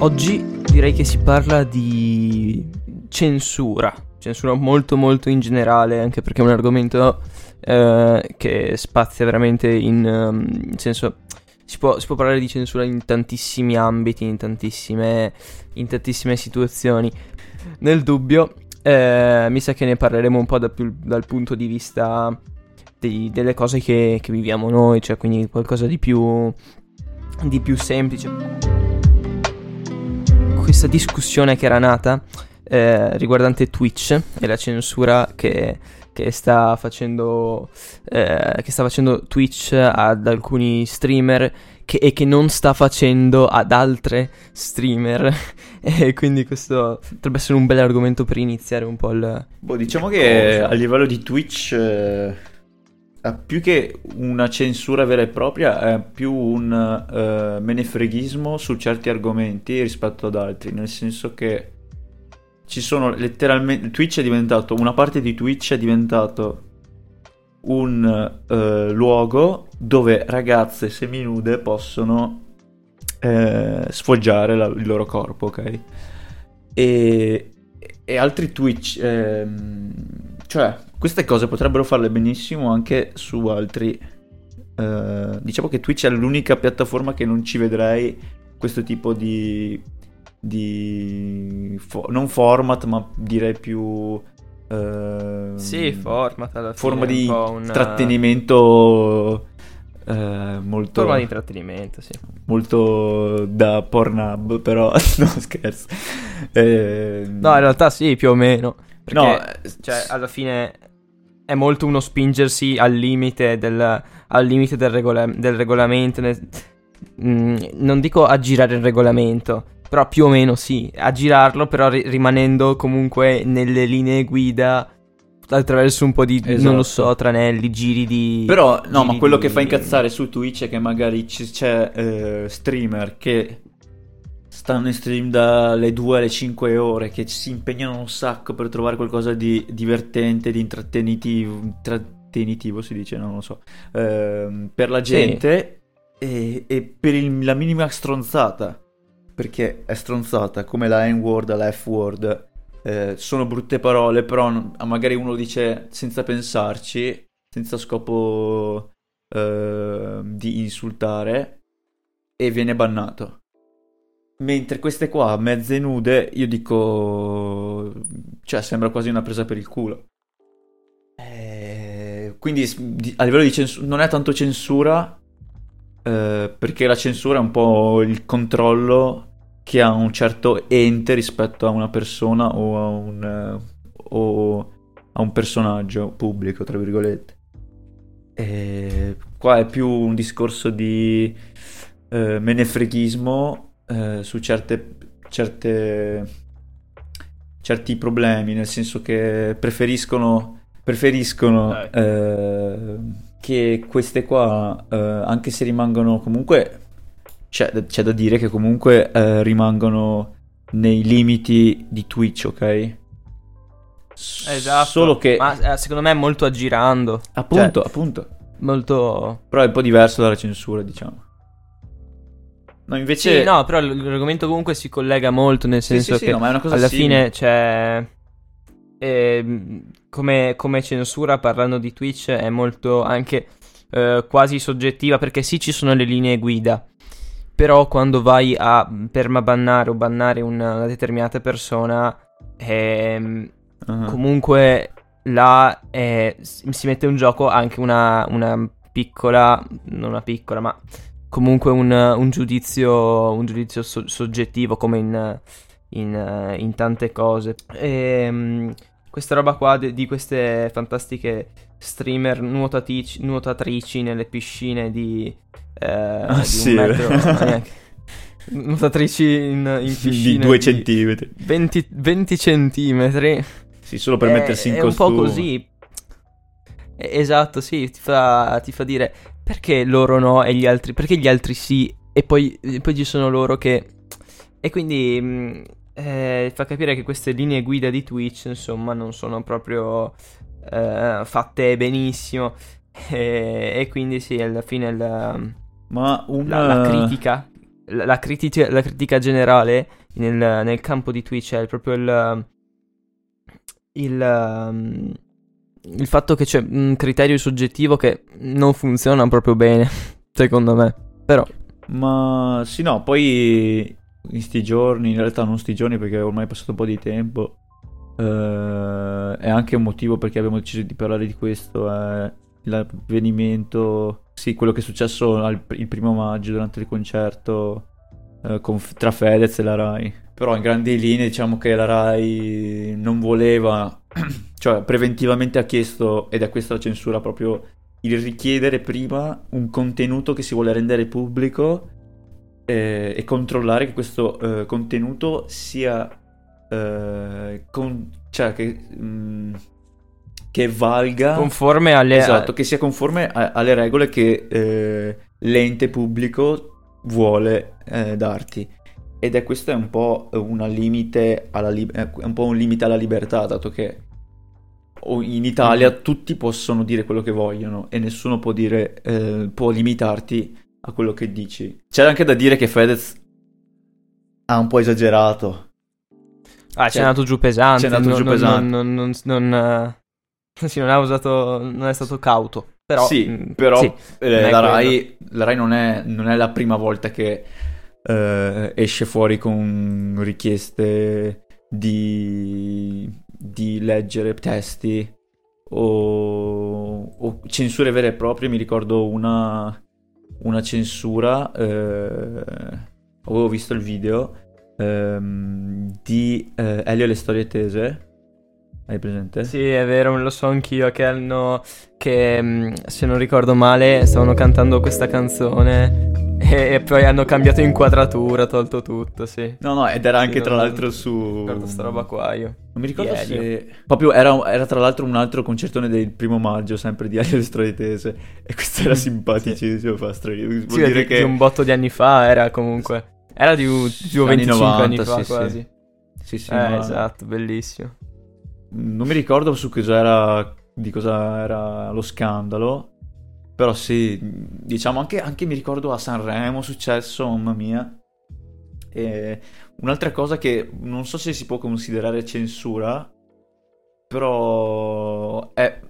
Oggi direi che si parla di censura, censura molto molto in generale, anche perché è un argomento eh, che spazia veramente in, um, in senso... Si può, si può, parlare di censura in tantissimi ambiti, in tantissime, in tantissime situazioni. Nel dubbio, eh, mi sa che ne parleremo un po' da più, dal punto di vista dei, delle cose che, che, viviamo noi, cioè quindi qualcosa di più, di più semplice. Questa discussione che era nata eh, riguardante Twitch e la censura che, che sta facendo eh, che sta facendo Twitch ad alcuni streamer che, e che non sta facendo ad altre streamer. E quindi questo potrebbe essere un bel argomento per iniziare un po' il boh, diciamo che a livello di Twitch eh, più che una censura vera e propria è più un uh, menefreghismo su certi argomenti rispetto ad altri nel senso che ci sono letteralmente Twitch è diventato una parte di Twitch è diventato un uh, luogo dove ragazze seminude possono uh, sfoggiare la, il loro corpo, ok? E, e altri Twitch, ehm, cioè queste cose potrebbero farle benissimo anche su altri. Uh, diciamo che Twitch è l'unica piattaforma che non ci vedrei questo tipo di di fo- non format, ma direi più uh, sì, format alla forma di una... intrattenimento uh, molto forma di intrattenimento, sì. Molto da Pornhub, però no, scherzo. Eh, no, in realtà sì, più o meno. Perché, no, cioè, alla fine è molto uno spingersi al limite del, al limite del, regola- del regolamento. Nel, mh, mm, non dico aggirare il regolamento, però più o meno sì, a girarlo, però ri- rimanendo comunque nelle linee guida attraverso un po' di, esatto. non lo so, tranelli, giri di... Però, no, ma quello di... che fa incazzare su Twitch è che magari c- c'è eh, streamer che stanno in stream dalle 2 alle 5 ore, che si impegnano un sacco per trovare qualcosa di divertente, di intrattenitivo, intrattenitivo si dice, non lo so, eh, per la gente sì. e, e, per il, la minima stronzata perché è stronzata come la N-word, la F-word. Eh, sono brutte parole, però magari uno dice senza pensarci, senza scopo eh, di insultare e viene bannato. Mentre queste qua, mezze nude, io dico... cioè sembra quasi una presa per il culo. Eh, quindi a livello di censura non è tanto censura, eh, perché la censura è un po' il controllo che ha un certo ente rispetto a una persona o a un, o a un personaggio pubblico, tra virgolette. E qua è più un discorso di eh, menefreghismo eh, su certe, certe, certi problemi, nel senso che preferiscono, preferiscono eh, che queste qua, eh, anche se rimangono comunque c'è, c'è da dire che comunque eh, rimangono nei limiti di Twitch, ok? Esatto. Solo che... Ma eh, secondo me è molto aggirando. Appunto, cioè, appunto. Molto... Però è un po' diverso dalla censura, diciamo. No, invece... Sì, no, però l'argomento comunque si collega molto, nel senso sì, sì, che no, alla simile. fine c'è... Eh, come, come, censura, parlando di Twitch, è molto anche eh, quasi soggettiva, perché sì, ci sono le linee guida, però quando vai a permabannare o bannare una determinata persona, ehm, uh-huh. comunque là eh, si mette in gioco anche una, una, piccola, non una piccola, ma comunque un, un giudizio, un giudizio so- soggettivo come in, in, in tante cose. E, ehm, questa roba qua de- di queste fantastiche streamer nuotatici, nuotatrici nelle piscine di eh, ah, sì, metro, nuotatrici in, in piscine di 2 centimetri. 20, 20 centimetri. Sì solo per è, mettersi in è costume è un po' così. Esatto sì ti fa, ti fa, dire perché loro no e gli altri perché gli altri sì? E poi, e poi ci sono loro che e quindi mm, eh, fa capire che queste linee guida di Twitch insomma non sono proprio eh, fatte benissimo. E, e, quindi sì alla fine il ma una... la, la critica la, la, critica, la critica, generale nel, nel, campo di Twitch è proprio il, il, um, il fatto che c'è un criterio soggettivo che non funziona proprio bene, secondo me. Però. Ma sì, no, poi in sti giorni, in realtà non sti giorni perché ormai è passato un po' di tempo. Uh, è anche un motivo perché abbiamo deciso di parlare di questo. È l'avvenimento, sì, quello che è successo al, il primo maggio durante il concerto uh, con, tra Fedez e la Rai. Però in grandi linee diciamo che la Rai non voleva, cioè preventivamente ha chiesto, ed è questa la censura proprio, il richiedere prima un contenuto che si vuole rendere pubblico eh, e controllare che questo eh, contenuto sia eh, con, cioè che, mh, mm, che valga conforme alle esatto, che sia conforme a, alle regole che eh, l'ente pubblico vuole eh, darti ed è questo è un po' una limite alla li- è un po' un limite alla libertà dato che in Italia mm. tutti possono dire quello che vogliono e nessuno può dire eh, può limitarti a quello che dici c'è anche da dire che Fedez ha un po' esagerato Ah, c'è andato giù pesante. C'è andato non, giù pesante. Non, non, non, eh, sì, non ha usato, non è stato cauto. Però, sì, mm, però sì, eh, la, Rai, la, Rai, non è, non è la prima volta che eh, esce fuori con richieste di, di leggere testi o, o, censure vere e proprie. Mi ricordo una, una censura, eh, avevo visto il video ehm, di eh, Elio e le storie tese. Hai presente? Sì, è vero, lo so anch'io che hanno che mm, se non ricordo male stavano cantando questa canzone e, poi hanno cambiato inquadratura, tolto tutto, sì. No, no, ed era anche sì, tra l'altro su Ricordo sta roba qua io. Non mi ricordo se proprio era, era, tra l'altro un altro concertone del primo maggio, sempre di Elio e le storie tese e questo era simpaticissimo, sì. fa strano. Vuol sì, dire di, che di un botto di anni fa era comunque era di, di 25 90, anni fa sì, quasi. Sì, sì, eh, esatto, bellissimo. Non mi ricordo su cosa era, di cosa era lo scandalo, però sì, diciamo anche, anche mi ricordo a Sanremo successo, mamma mia. E un'altra cosa che non so se si può considerare censura, però è,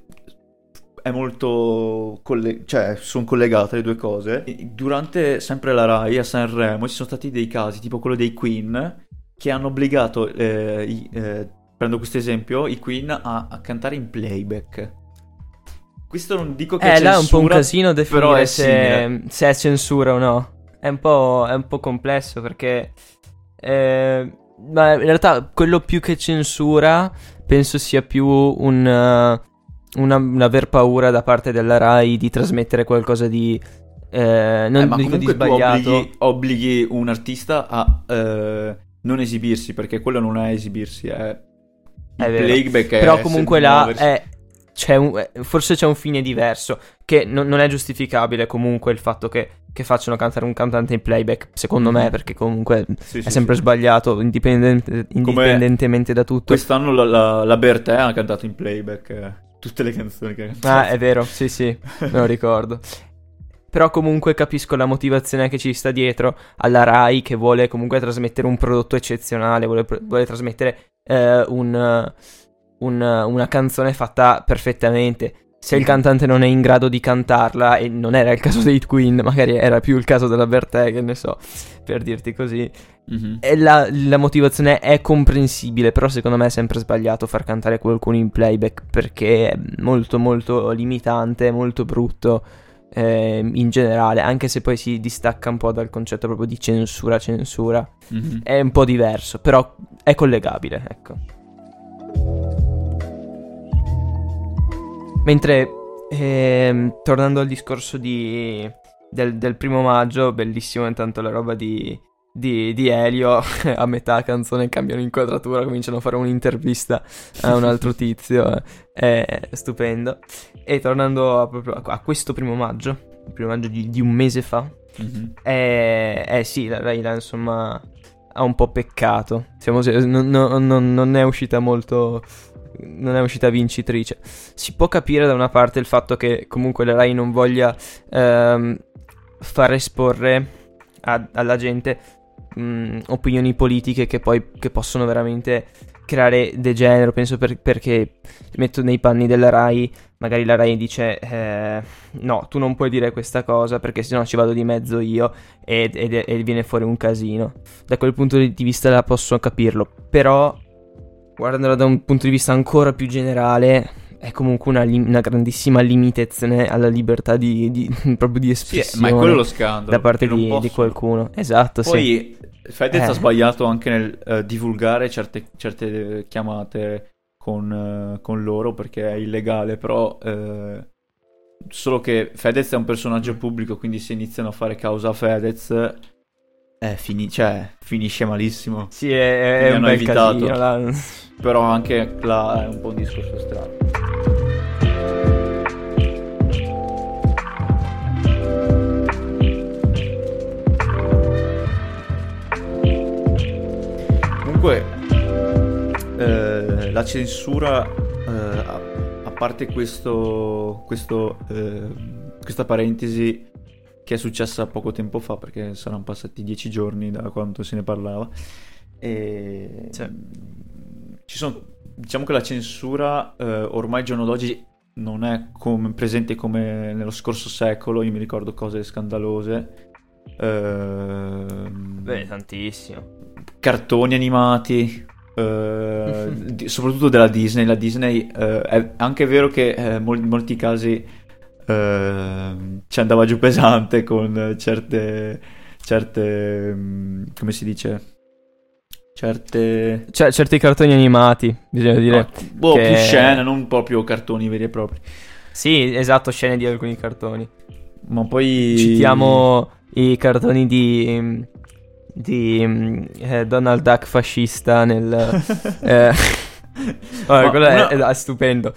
è molto coll- cioè sono collegate le due cose. Durante sempre la Rai a Sanremo ci sono stati dei casi, tipo quello dei Queen, che hanno obbligato, eh, i, eh, prendo questo esempio, i Queen a, a, cantare in playback. Questo non dico che eh, è censura, là è un po' un casino definire se, se, è censura o no. È un po', è un po complesso perché... Eh, ma in realtà quello più che censura penso sia più un... Uh, un, un aver paura da parte della Rai di trasmettere qualcosa di eh, non eh, ma dico di sbagliato. Obblighi, obblighi, un artista a eh, non esibirsi, perché quello non è esibirsi, è, è playback. Però comunque là è, c'è un, eh, forse c'è un fine diverso, che non, non è giustificabile comunque il fatto che, che, facciano cantare un cantante in playback, secondo mm-hmm. me, perché comunque sì, è sì, sempre sì. sbagliato, indipendente, indipendentemente da tutto. Quest'anno la, la, la Bertè ha cantato in playback. Eh tutte le canzoni che ha cantato. Ah, è vero, sì, sì, me lo ricordo. Però comunque capisco la motivazione che ci sta dietro alla Rai che vuole comunque trasmettere un prodotto eccezionale, vuole, vuole trasmettere eh, un, un, una canzone fatta perfettamente. Se il cantante non è in grado di cantarla, e non era il caso dei Queen, magari era più il caso della Bertè, che ne so, per dirti così, Mm-hmm. La, la, motivazione è comprensibile, però secondo me è sempre sbagliato far cantare qualcuno in playback perché è molto molto limitante, molto brutto eh, in generale, anche se poi si distacca un po' dal concetto proprio di censura, censura. Mm-hmm. È un po' diverso, però è collegabile, ecco. Mentre, eh, tornando al discorso di, del, del primo maggio, bellissimo intanto la roba di di, di, Elio a metà canzone cambiano inquadratura, cominciano a fare un'intervista a un altro tizio, è stupendo. E tornando a, proprio a, questo primo maggio, il primo maggio di, di un mese fa, mm-hmm. è, eh sì, la Raila insomma ha un po' peccato, Siamo, non, non, non è uscita molto non è uscita vincitrice. Si può capire da una parte il fatto che comunque la Rai non voglia ehm, far esporre a, alla gente mh, mm, opinioni politiche che poi che possono veramente creare degenero, penso per, perché metto nei panni della RAI, magari la RAI dice eh, no, tu non puoi dire questa cosa perché sennò ci vado di mezzo io e, e, e viene fuori un casino. Da quel punto di vista la posso capirlo, però guardandola da un punto di vista ancora più generale è comunque una, li- una grandissima limitazione alla libertà di, di, proprio di espressione. Sì, ma è quello lo scandalo. Da parte di, di, qualcuno. Esatto, Poi, sì. Fedez eh. ha sbagliato anche nel uh, divulgare certe, certe, chiamate con, uh, con, loro perché è illegale, però... Uh, solo che Fedez è un personaggio pubblico, quindi se iniziano a fare causa a Fedez... Eh, fini- cioè, finisce malissimo. Sì, è, è un bel evitato. Casino, Però anche là è un po' un discorso strano. Comunque, eh, la censura, eh, a, parte questo, questo, eh, questa parentesi che è successa poco tempo fa, perché saranno passati dieci giorni da quando se ne parlava, e, cioè, ci sono, diciamo che la censura eh, ormai al giorno d'oggi non è come, presente come nello scorso secolo, io mi ricordo cose scandalose. Ehm, Beh, tantissimo cartoni animati, eh, soprattutto della Disney. La Disney eh, è anche vero che eh, in molti casi eh, ci andava giù pesante con certe, certe mm, come si dice? Certe... Cioè, certi cartoni animati, bisogna dire. No, boh, che... più scene, non proprio cartoni veri e propri. Sì, esatto, scene di alcuni cartoni. Ma poi... Citiamo i cartoni di di mm, eh, Donald Duck fascista nel... eh, vabbè, quello una... è, è, stupendo.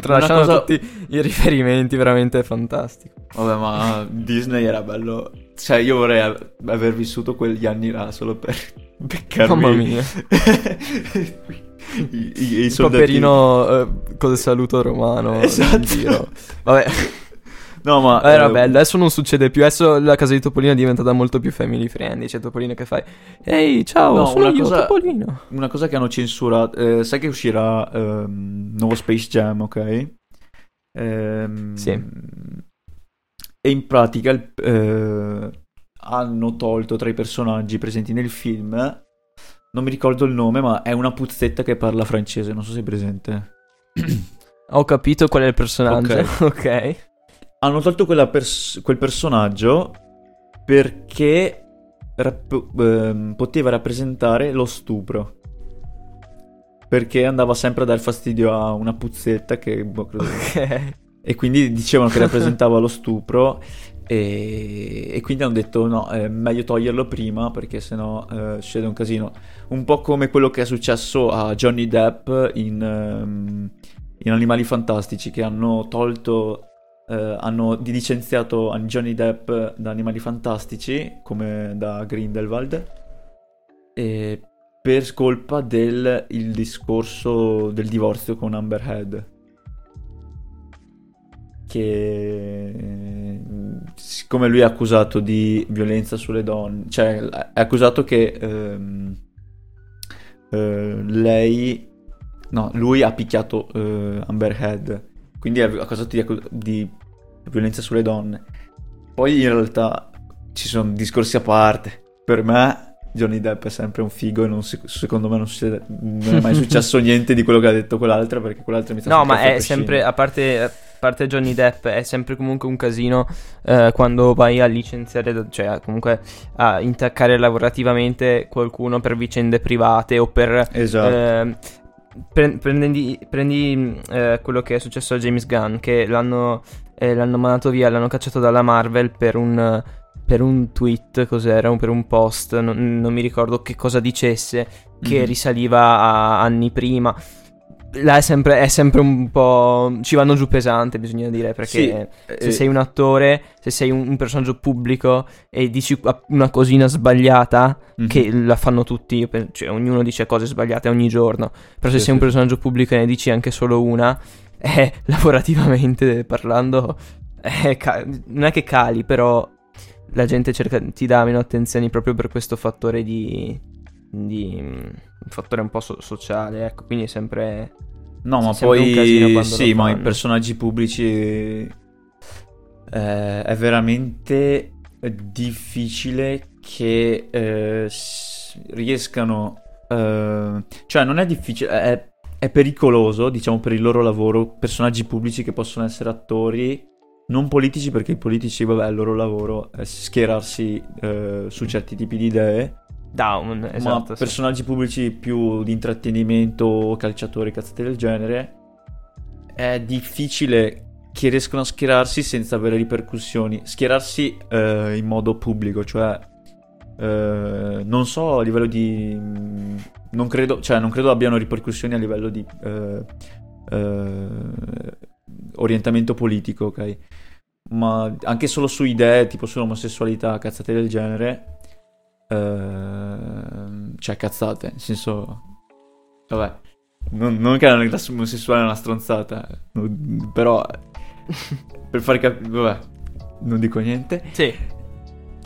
Tralasciando cosa... tutti i riferimenti, veramente fantastico. Vabbè, ma Disney era bello. Cioè, io vorrei aver vissuto quegli anni là solo per beccarmi. Mamma mia. I, i, i Il paperino eh, col saluto romano. Esatto. Vabbè. No, ma... Era eh, bello, adesso non succede più, adesso la casa di Topolino è diventata molto più family friendly, c'è Topolino che fai, ehi ciao, no, sono io cosa, Topolino. Una cosa che hanno censurato, eh, sai che uscirà ehm, nuovo Space Jam, ok? Ehm, sì. E in pratica eh, hanno tolto tra i personaggi presenti nel film, non mi ricordo il nome, ma è una puzzetta che parla francese, non so se è presente. Ho capito qual è il personaggio, ok. okay hanno tolto pers- quel personaggio perché rap- eh, poteva rappresentare lo stupro. Perché andava sempre a dar fastidio a una puzzetta che... Boh, credo... okay. E quindi dicevano che rappresentava lo stupro e, e, quindi hanno detto no, è meglio toglierlo prima perché sennò eh, succede un casino. Un po' come quello che è successo a Johnny Depp in, um, in Animali Fantastici che hanno tolto eh, hanno licenziato Johnny Depp da Animali Fantastici, come da Grindelwald, per colpa del discorso del divorzio con Amber Heard. Che siccome lui è accusato di violenza sulle donne, cioè è accusato che ehm, eh, lei, no, lui ha picchiato eh, Amber Heard quindi è accusato di, di violenza sulle donne. Poi in realtà ci sono discorsi a parte. Per me Johnny Depp è sempre un figo e non, secondo me non, succede, non, è mai successo niente di quello che ha detto quell'altra perché quell'altra mi sta No, ma è sempre, a parte, a parte, Johnny Depp, è sempre comunque un casino eh, quando vai a licenziare, cioè comunque a intaccare lavorativamente qualcuno per vicende private o per... Esatto. Eh, prendi, prendi eh, quello che è successo a James Gunn, che l'hanno, eh, l'hanno mandato via, l'hanno cacciato dalla Marvel per un, per un tweet, cos'era, per un post, non, non mi ricordo che cosa dicesse, che mm-hmm. risaliva a anni prima là è sempre, è sempre, un po'. ci vanno giù pesante, bisogna dire. Perché sì, se eh, sei un attore, se sei un, un, personaggio pubblico e dici una cosina sbagliata, mm-hmm. che la fanno tutti, cioè ognuno dice cose sbagliate ogni giorno. Però se sì, sei sì. un personaggio pubblico e ne dici anche solo una, eh, lavorativamente parlando, eh, ca- non è che cali, però la gente cerca, ti dà meno attenzioni proprio per questo fattore di, di un fattore un po' so- sociale, ecco, quindi è sempre No, ma poi sì, ma i personaggi pubblici eh, è veramente difficile che eh, riescano eh, cioè non è difficile, è, è pericoloso, diciamo, per il loro lavoro, personaggi pubblici che possono essere attori non politici perché i politici, vabbè, il loro lavoro è schierarsi eh, su certi tipi di idee. Down, esatto. Ma sì. personaggi pubblici più di intrattenimento, calciatori, cazzate del genere, è difficile che riescano a schierarsi senza avere ripercussioni. Schierarsi eh, in modo pubblico, cioè eh, non so a livello di non credo, cioè, non credo abbiano ripercussioni a livello di eh, eh, orientamento politico, ok? Ma anche solo su idee tipo sull'omosessualità, cazzate del genere, eh, cioè cazzate, nel senso, vabbè, non, non che l'omosessuale è una stronzata, però per far capire, vabbè, non dico niente. Sì.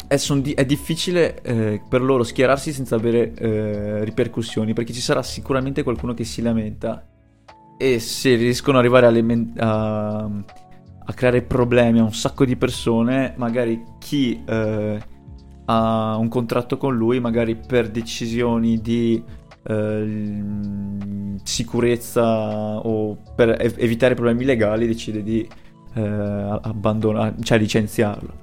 È, di- è difficile eh, per loro schierarsi senza avere eh, ripercussioni, perché ci sarà sicuramente qualcuno che si lamenta. E se riescono ad arrivare a, a, a, creare problemi a un sacco di persone, magari chi eh, ha un contratto con lui, magari per decisioni di eh, sicurezza o per ev- evitare problemi legali, decide di eh, abbandonare, cioè licenziarlo.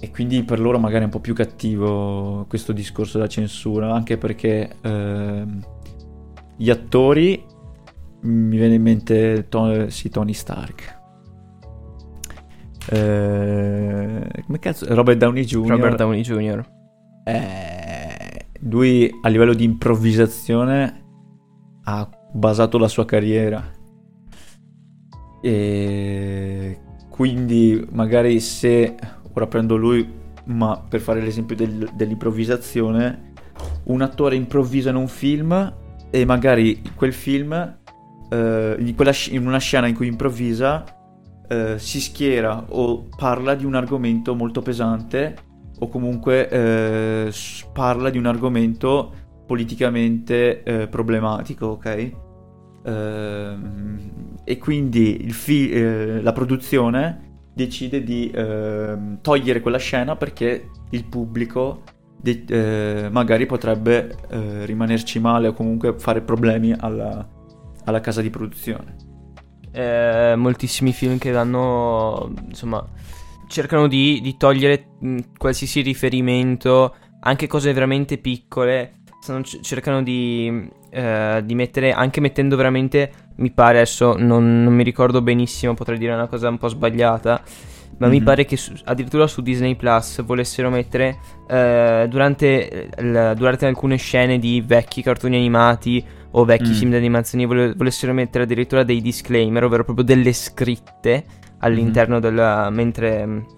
E quindi per loro magari è un po' più cattivo questo discorso della censura, anche perché eh, gli attori mi viene in mente Tony, sì, Tony Stark. Eh, come cazzo? Robert Downey Jr. Robert Downey Jr. Eh, lui a livello di improvvisazione ha basato la sua carriera. E quindi magari se ora prendo lui, ma per fare l'esempio del, dell'improvvisazione, un attore improvvisa in un film e magari quel film, eh, in, quella, in, una scena in cui improvvisa, eh, si schiera o parla di un argomento molto pesante o comunque eh, parla di un argomento politicamente eh, problematico, ok? Ehm, e quindi fi- eh, la produzione decide di eh, togliere quella scena perché il pubblico de- eh, magari potrebbe eh, rimanerci male o comunque fare problemi alla, alla casa di produzione. Eh, moltissimi film che danno, insomma, cercano di, di togliere mh, qualsiasi riferimento, anche cose veramente piccole, cercano di, eh, di mettere, anche mettendo veramente mi pare adesso, non, non, mi ricordo benissimo, potrei dire una cosa un po' sbagliata, ma mm-hmm. mi mhm. pare che su, addirittura su Disney Plus volessero mettere eh, durante, l, durante, alcune scene di vecchi cartoni animati o vecchi mm. film di animazione vole, volessero mettere addirittura dei disclaimer, ovvero proprio delle scritte all'interno mm-hmm. del... mentre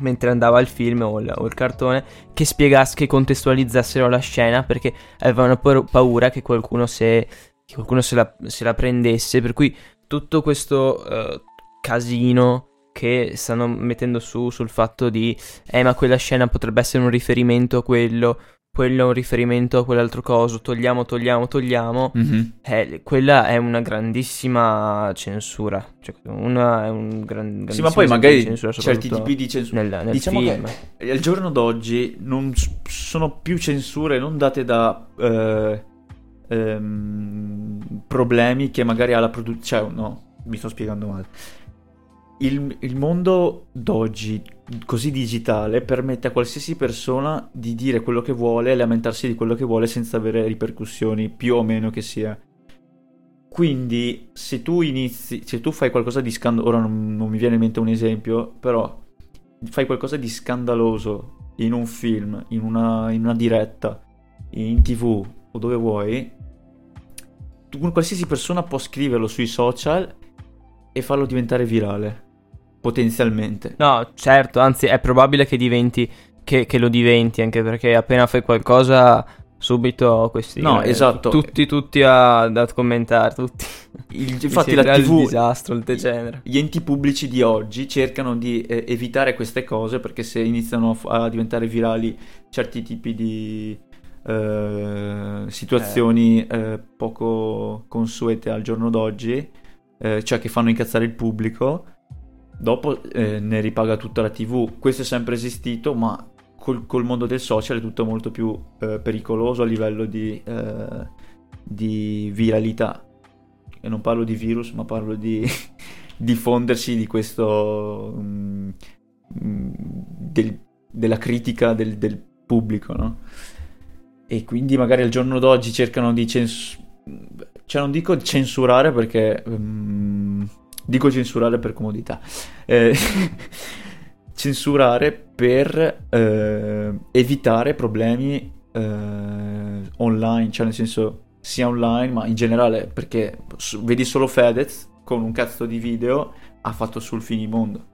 mentre andava il film o il, o il, cartone che spiegasse, che contestualizzassero la scena perché avevano paura che qualcuno se che qualcuno se la, se la prendesse, per cui tutto questo uh, casino che stanno mettendo su sul fatto di eh ma quella scena potrebbe essere un riferimento a quello, quello è un riferimento a quell'altro coso, togliamo, togliamo, togliamo, mm-hmm. eh, quella è una grandissima censura, cioè una, è un gran, Sì, ma poi magari certi tipi di censura, nel, nel diciamo film. che al giorno d'oggi non sono più censure non date da... Eh ehm, problemi che magari ha la produzione. Cioè, no, mi sto spiegando male. Il, il, mondo d'oggi, così digitale, permette a qualsiasi persona di dire quello che vuole e lamentarsi di quello che vuole senza avere ripercussioni, più o meno che sia. Quindi, se tu inizi, se tu fai qualcosa di scandaloso, ora non, non mi viene in mente un esempio, però fai qualcosa di scandaloso in un film, in una, in una diretta, in tv o dove vuoi, qualsiasi persona può scriverlo sui social e farlo diventare virale. Potenzialmente. No, certo, anzi è probabile che diventi, che, che lo diventi, anche perché appena fai qualcosa subito questi no, eh, esatto. tutti tutti a, a commentare tutti il, infatti la TV il disastro il degenere gli enti pubblici di oggi cercano di eh, evitare queste cose perché se iniziano a, diventare virali certi tipi di eh, situazioni eh. eh. poco consuete al giorno d'oggi eh, cioè che fanno incazzare il pubblico dopo ne ripaga tutta la TV questo è sempre esistito ma col, col, mondo del social è tutto molto più eh, pericoloso a livello di, eh, di, viralità. E non parlo di virus, ma parlo di diffondersi di questo... Um, del, della critica del, del pubblico, no? E quindi magari al giorno d'oggi cercano di censurare... Cioè non dico censurare perché... Um, dico censurare per comodità. Eh, censurare per eh, evitare problemi eh, online, cioè nel senso sia online ma in generale perché vedi solo Fedez con un cazzo di video ha fatto sul finimondo.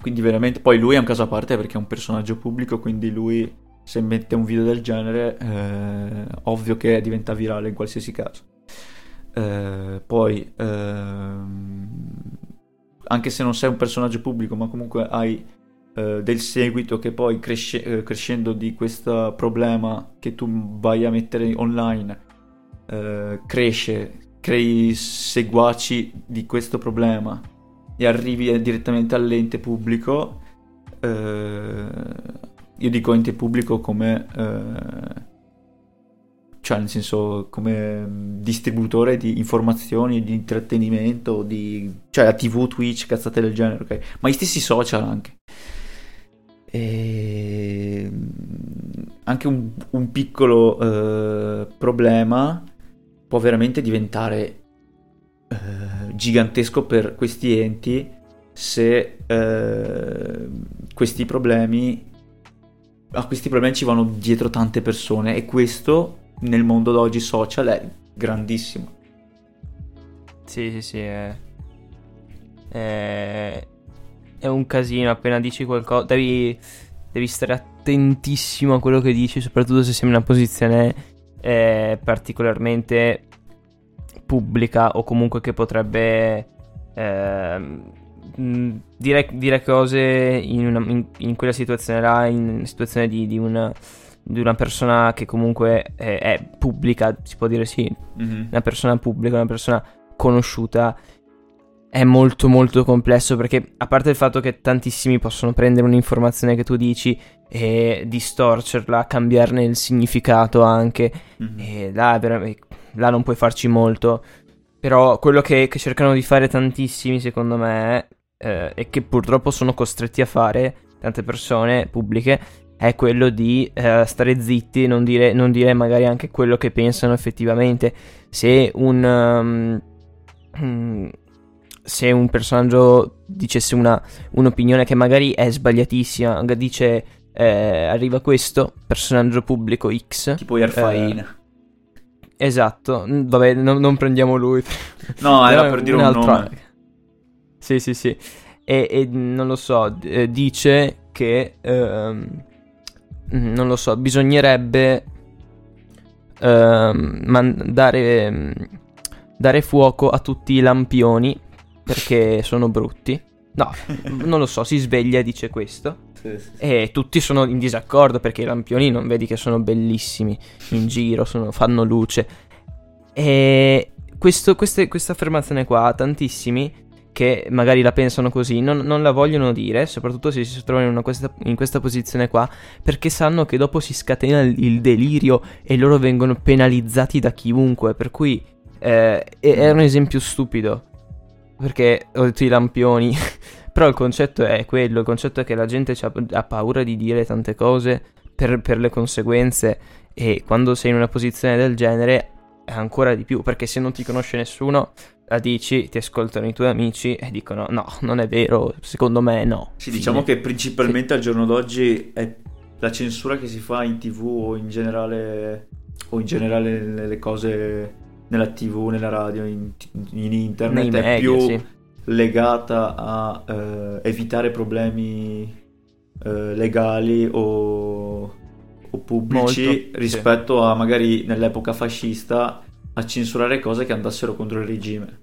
Quindi veramente poi lui è un caso a parte perché è un personaggio pubblico, quindi lui se mette un video del genere eh, ovvio che diventa virale in qualsiasi caso. Eh, poi ehm, anche se non sei un personaggio pubblico, ma comunque hai eh, del seguito che poi cresce, eh, crescendo di questo problema che tu vai a mettere online eh, cresce, crei seguaci di questo problema e arrivi direttamente all'ente pubblico. Eh, io dico ente pubblico come cioè nel senso come mm, distributore di informazioni, di intrattenimento, di... cioè a TV, Twitch, cazzate del genere, ok? Ma gli stessi social anche. E... Anche un, un piccolo uh, problema può veramente diventare uh, gigantesco per questi enti se uh, questi problemi a questi problemi ci vanno dietro tante persone e questo nel mondo d'oggi social è grandissimo. Sì, sì, sì, è... è... è un casino, appena dici qualcosa devi, devi stare attentissimo a quello che dici, soprattutto se sei in una posizione eh, particolarmente pubblica o comunque che potrebbe eh, dire, dire, cose in, una, in, in, quella situazione là, in situazione di, di una di una persona che comunque è, è pubblica, si può dire sì, mm-hmm. una persona pubblica, una persona conosciuta, è molto molto complesso perché a parte il fatto che tantissimi possono prendere un'informazione che tu dici e distorcerla, cambiarne il significato anche, mm-hmm. e là, là, non puoi farci molto, però quello che, che cercano di fare tantissimi secondo me eh, e che purtroppo sono costretti a fare tante persone pubbliche è quello di uh, stare zitti, non dire, non dire magari anche quello che pensano effettivamente. Se un, um, se un personaggio dicesse una, un'opinione che magari è sbagliatissima, dice eh, arriva questo personaggio pubblico X. Tipo Erfain. Eh, esatto, vabbè, no, non prendiamo lui. No, era per dire un, un nome. Sì, sì, sì. E, e non lo so, eh, dice che... Ehm, non lo so, bisognerebbe uh, man- dare, dare fuoco a tutti i lampioni perché sono brutti. No, non lo so, si sveglia e dice questo. Sì, sì, sì. E tutti sono in disaccordo perché i lampioni non vedi che sono bellissimi in giro, sono, fanno luce. E questo, queste, questa affermazione qua, tantissimi che magari la pensano così, non, non, la vogliono dire, soprattutto se si trovano in, questa, in, questa, posizione qua, perché sanno che dopo si scatena il, il delirio e loro vengono penalizzati da chiunque, per cui eh, è, un esempio stupido, perché ho detto i lampioni, però il concetto è quello, il concetto è che la gente ha, paura di dire tante cose per, per le conseguenze e quando sei in una posizione del genere ancora di più, perché se non ti conosce nessuno la dici, ti ascoltano i tuoi amici e dicono no, non è vero, secondo me no. Sì, Fine. diciamo che principalmente sì. al giorno d'oggi è la censura che si fa in tv o in generale, o in generale nelle cose nella tv, nella radio, in, in internet Nei è media, più sì. legata a eh, evitare problemi eh, legali o, o pubblici Molto, rispetto sì. a magari nell'epoca fascista a censurare cose che andassero contro il regime.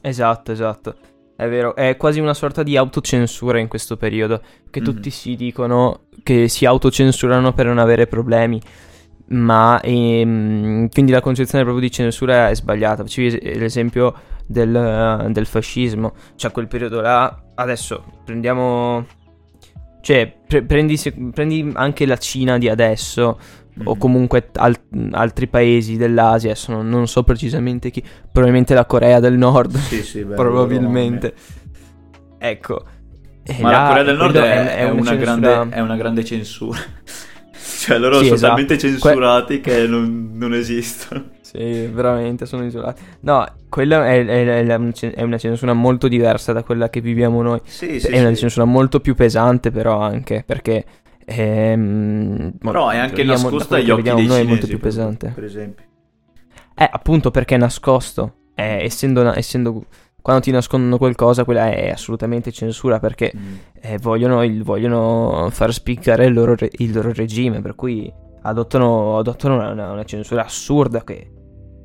Esatto, esatto. È vero, è quasi una sorta di autocensura in questo periodo, che mm tutti si dicono che si autocensurano per non avere problemi, ma ehm, quindi la concezione proprio di censura è sbagliata. Facevi l'esempio del, del fascismo, cioè quel periodo là, adesso prendiamo... Cioè, pre- prendi, prendi anche la Cina di adesso, o comunque al- altri paesi dell'Asia, adesso non, non, so precisamente chi, probabilmente la Corea del Nord, sì, sì, beh, probabilmente. Ecco. Ma la, la Corea del Nord è, è, è, una censura... grande, è, una grande, censura. cioè loro sì, sono esatto. talmente censurati que... che non, non esistono. Sì, veramente sono isolati. No, quella è, è, è, una censura molto diversa da quella che viviamo noi. Sì, sì, è una censura molto più pesante, però anche perché Ehm, Però è anche nascosta agli occhi dei noi cinesi, è molto più pesante. Per esempio. Eh, appunto perché è nascosto. Eh, essendo, essendo, quando ti nascondono qualcosa, quella è assolutamente censura perché mm. eh, vogliono, il, vogliono, far spiccare il loro, il loro, regime. Per cui adottano, adottano una, una, censura assurda che,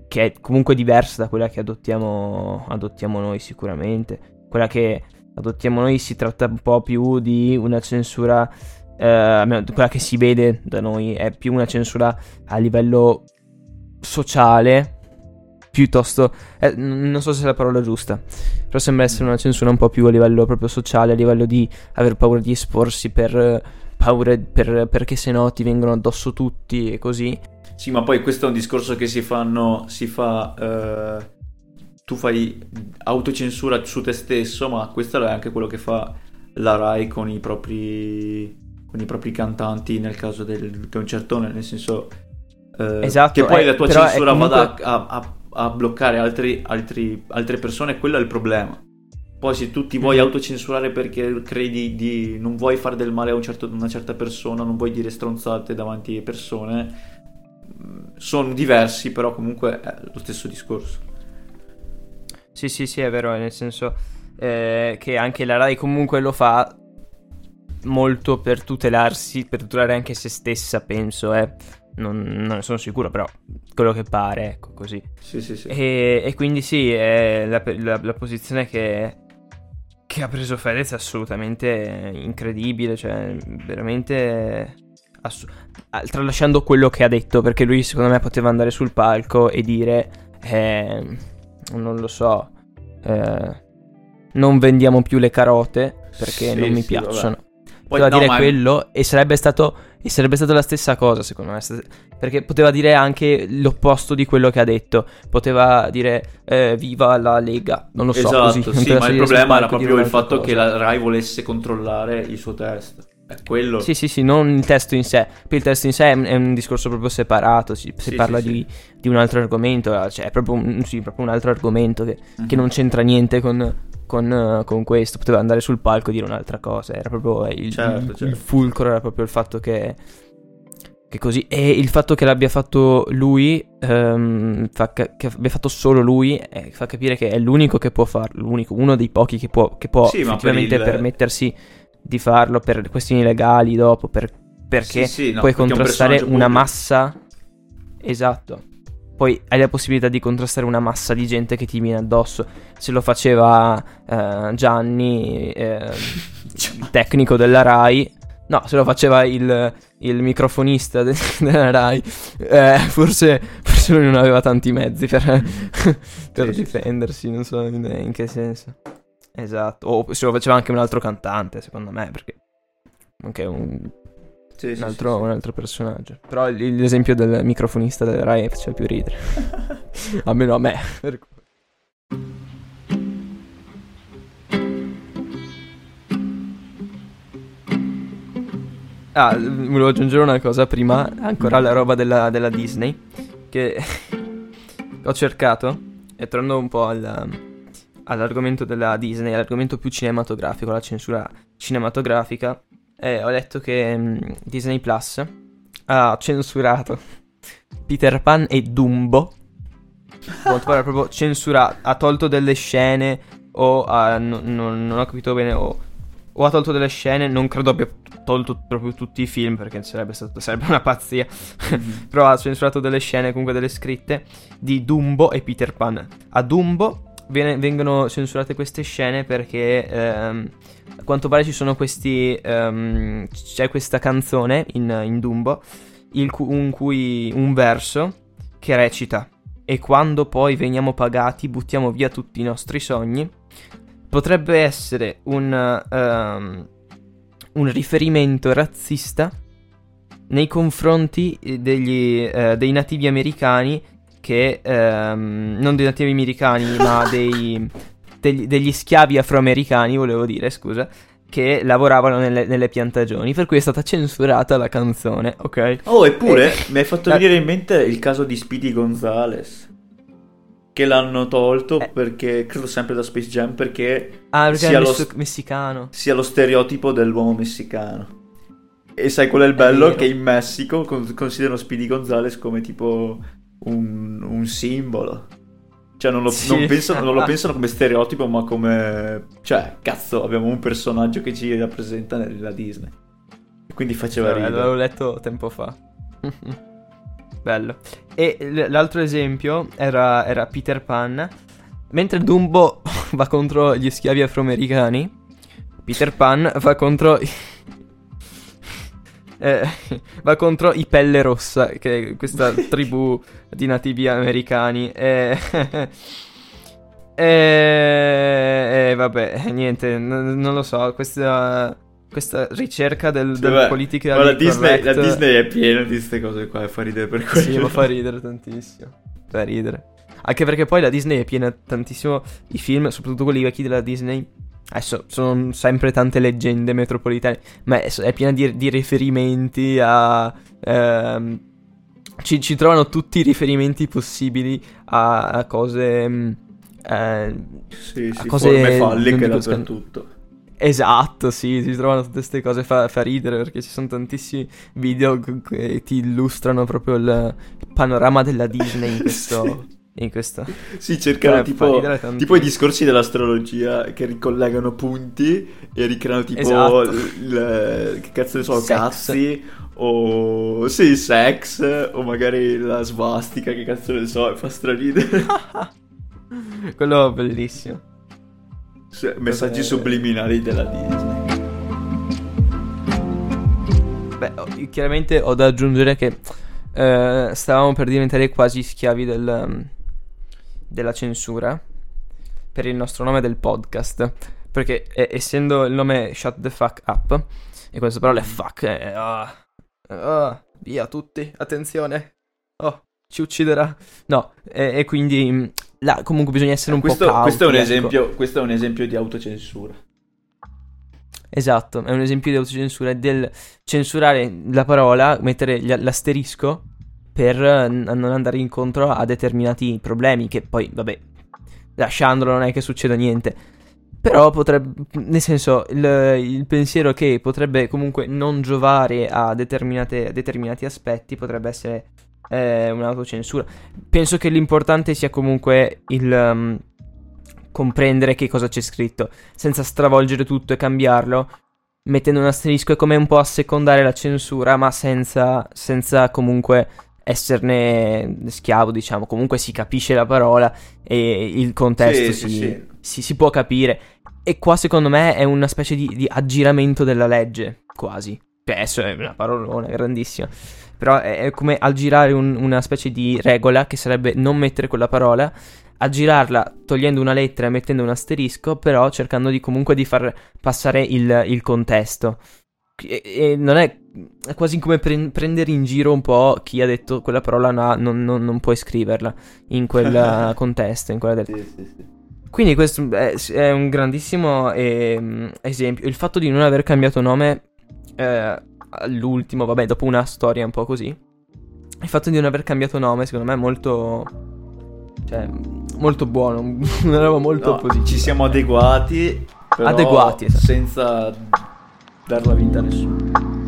che, è comunque diversa da quella che adottiamo, adottiamo noi, sicuramente. Quella che adottiamo noi si tratta un po' più di una censura eh, quella che si vede da noi è più una censura a livello sociale piuttosto eh, non so se è la parola giusta però sembra essere una censura un po' più a livello proprio sociale a livello di aver paura di esporsi per paure per, perché se no ti vengono addosso tutti e così. Sì ma poi questo è un discorso che si fanno si fa eh, tu fai autocensura su te stesso ma questo è anche quello che fa la Rai con i propri con i propri cantanti nel caso del concertone, nel senso eh, esatto, che poi eh, la tua censura comunque... vada a, a, a bloccare altri, altri, altre persone, quello è il problema. Poi se tu ti vuoi mm. autocensurare perché credi di non vuoi fare del male a un certo, una certa persona, non vuoi dire stronzate davanti alle persone, mm, sono diversi, però comunque è lo stesso discorso. Sì, sì, sì, è vero, nel senso eh, che anche la RAI comunque lo fa molto per tutelarsi, per tutelare anche se stessa, penso, eh. Non, non ne sono sicuro, però quello che pare, ecco così. Sì, sì, sì. E, e quindi sì, è la, la, la posizione che, che, ha preso Fedez è assolutamente incredibile, cioè veramente... Assu- tralasciando quello che ha detto, perché lui secondo me poteva andare sul palco e dire, eh, non lo so, eh, non vendiamo più le carote perché sì, non mi sì, piacciono. Vabbè. Poteva no, dire ma... quello e sarebbe stato e sarebbe stata la stessa cosa, secondo me. Perché poteva dire anche l'opposto di quello che ha detto. Poteva dire eh, viva la Lega. Non lo so. Esatto, così. sì, ma il problema era proprio il fatto cosa. che la Rai volesse controllare il suo testo. È quello. Sì, sì, sì, non il testo in sé. Poi il testo in sé è un, è un discorso proprio separato. Si, si sì, parla sì, di, sì. di, un altro argomento. Cioè, è proprio un, proprio un altro argomento che, mm-hmm. che non c'entra niente con, con, con, questo, poteva andare sul palco e dire un'altra cosa, era proprio il, certo, il, certo. il fulcro, era proprio il fatto che, che, così, e il fatto che l'abbia fatto lui, um, fa, che abbia fatto solo lui, eh, fa capire che è l'unico che può farlo, l'unico, uno dei pochi che può, che può sì, effettivamente per il... permettersi di farlo per questioni legali dopo, per, perché sì, sì, no, puoi perché contrastare un una massa... Esatto poi hai la possibilità di contrastare una massa di gente che ti viene addosso. Se lo faceva eh, Gianni, eh, il tecnico della RAI, no, se lo faceva il, il microfonista de- della RAI, eh, forse, forse, lui non aveva tanti mezzi per, per difendersi, non so in che senso. Esatto, o se lo faceva anche un altro cantante, secondo me, perché anche un sì, un, altro, sì, sì. un, altro, personaggio. Però l'esempio del microfonista del Rai faceva più ridere. Almeno a me. Ah, volevo aggiungere una cosa prima, ancora la roba della, della Disney, che ho cercato, e torno un po' al, all'argomento della Disney, all'argomento più cinematografico, la censura cinematografica, eh, ho letto che um, Disney Plus ha censurato Peter Pan e Dumbo. Proprio censurato, ha tolto delle scene o ha, no, no, non ho capito bene o, o ha tolto delle scene, non credo abbia tolto proprio tutti i film perché sarebbe, stato, sarebbe una pazzia, però ha censurato delle scene, comunque delle scritte, di Dumbo e Peter Pan. A Dumbo viene, vengono censurate queste scene perché ehm, a quanto pare ci sono questi... Ehm, c'è questa canzone in, in Dumbo in cui un verso che recita e quando poi veniamo pagati buttiamo via tutti i nostri sogni potrebbe essere un, um, un riferimento razzista nei confronti degli, uh, dei nativi americani che um, non dei nativi americani ma dei, degli, degli schiavi afroamericani volevo dire scusa che lavoravano nelle, nelle, piantagioni, per cui è stata censurata la canzone, ok? Oh, eppure e... mi hai fatto venire in mente il caso di Speedy Gonzales che l'hanno tolto eh. perché credo sempre da Space Jam perché, ah, perché sia, lo, messicano. sia lo stereotipo dell'uomo messicano. E sai qual è il bello? È che in Messico considerano Speedy Gonzales come tipo un, un simbolo. Cioè non lo, sì. non, pensano, non lo, pensano, come stereotipo ma come... Cioè, cazzo, abbiamo un personaggio che ci rappresenta nella Disney. quindi faceva ridere. L'avevo letto tempo fa. Bello. E l'altro esempio era, era Peter Pan. Mentre Dumbo va contro gli schiavi afroamericani, Peter Pan va contro... eh, va contro i Pelle Rossa, che è questa tribù di nativi americani. E... e... e vabbè, niente, n- non lo so, questa questa ricerca del, cioè, del politica ma la Disney, la Disney, è piena di queste cose qua e fa ridere per quello. Sì, ma fa ridere tantissimo. Fa ridere. Anche perché poi la Disney è piena tantissimo i film, soprattutto quelli vecchi della Disney. Adesso sono sempre tante leggende metropolitane, ma è, è piena di, di, riferimenti a... Ehm, ci, ci, trovano tutti i riferimenti possibili a, a cose... Mm, eh, sì, sì, a cose forme falliche dappertutto. Esatto, sì, si trovano tutte queste cose, fa, fa, ridere perché ci sono tantissimi video che ti illustrano proprio il panorama della Disney in questo... sì. In questo. Sì, cercano tipo, tipo, i discorsi dell'astrologia che ricollegano punti e ricreano tipo esatto. il, che cazzo ne so, sex. cazzi o sì, sex o magari la svastica, che cazzo ne so, fa straridere. Quello bellissimo. Cioè, messaggi subliminali della Disney. Beh, chiaramente ho da aggiungere che eh, stavamo per diventare quasi schiavi del, della censura per il nostro nome del podcast. Perché eh, essendo il nome Shut the Fuck Up, e questa parola è fuck, eh, oh, oh, via tutti, attenzione, oh, ci ucciderà. No, e, e quindi là, comunque bisogna essere un questo, po' cauti. Questo è, un ecco. esempio, questo è un esempio di autocensura. Esatto, è un esempio di autocensura, del censurare la parola, mettere l'asterisco per non andare incontro a determinati problemi che poi, vabbè, lasciandolo non è che succeda niente. Però potrebbe, nel senso, il, il pensiero che potrebbe comunque non giovare a, a determinati aspetti potrebbe essere eh, un'autocensura. Penso che l'importante sia comunque il um, comprendere che cosa c'è scritto, senza stravolgere tutto e cambiarlo. Mettendo un asterisco è come un po' assecondare la censura, ma senza, senza comunque esserne schiavo, diciamo. Comunque si capisce la parola e il contesto sì, si, sì. Si, si, può capire. E qua secondo me è una specie di, di aggiramento della legge, quasi. Adesso è una parolona grandissima. Però è, è come aggirare un, una specie di regola che sarebbe non mettere quella parola, aggirarla togliendo una lettera e mettendo un asterisco, però cercando di comunque di far passare il, il contesto. E, e, non è, è quasi come pre- prendere in giro un po' chi ha detto quella parola no, non, non, non puoi scriverla in quel contesto. In quella del... sì, sì, sì. Quindi questo è, è un grandissimo eh, esempio. Il fatto di non aver cambiato nome eh, all'ultimo, vabbè, dopo una storia un po' così. Il fatto di non aver cambiato nome, secondo me, è molto. Cioè, molto buono. non eravamo molto no, positivi. Ci siamo adeguati. adeguati, esatto. senza darla vinta a nessuno.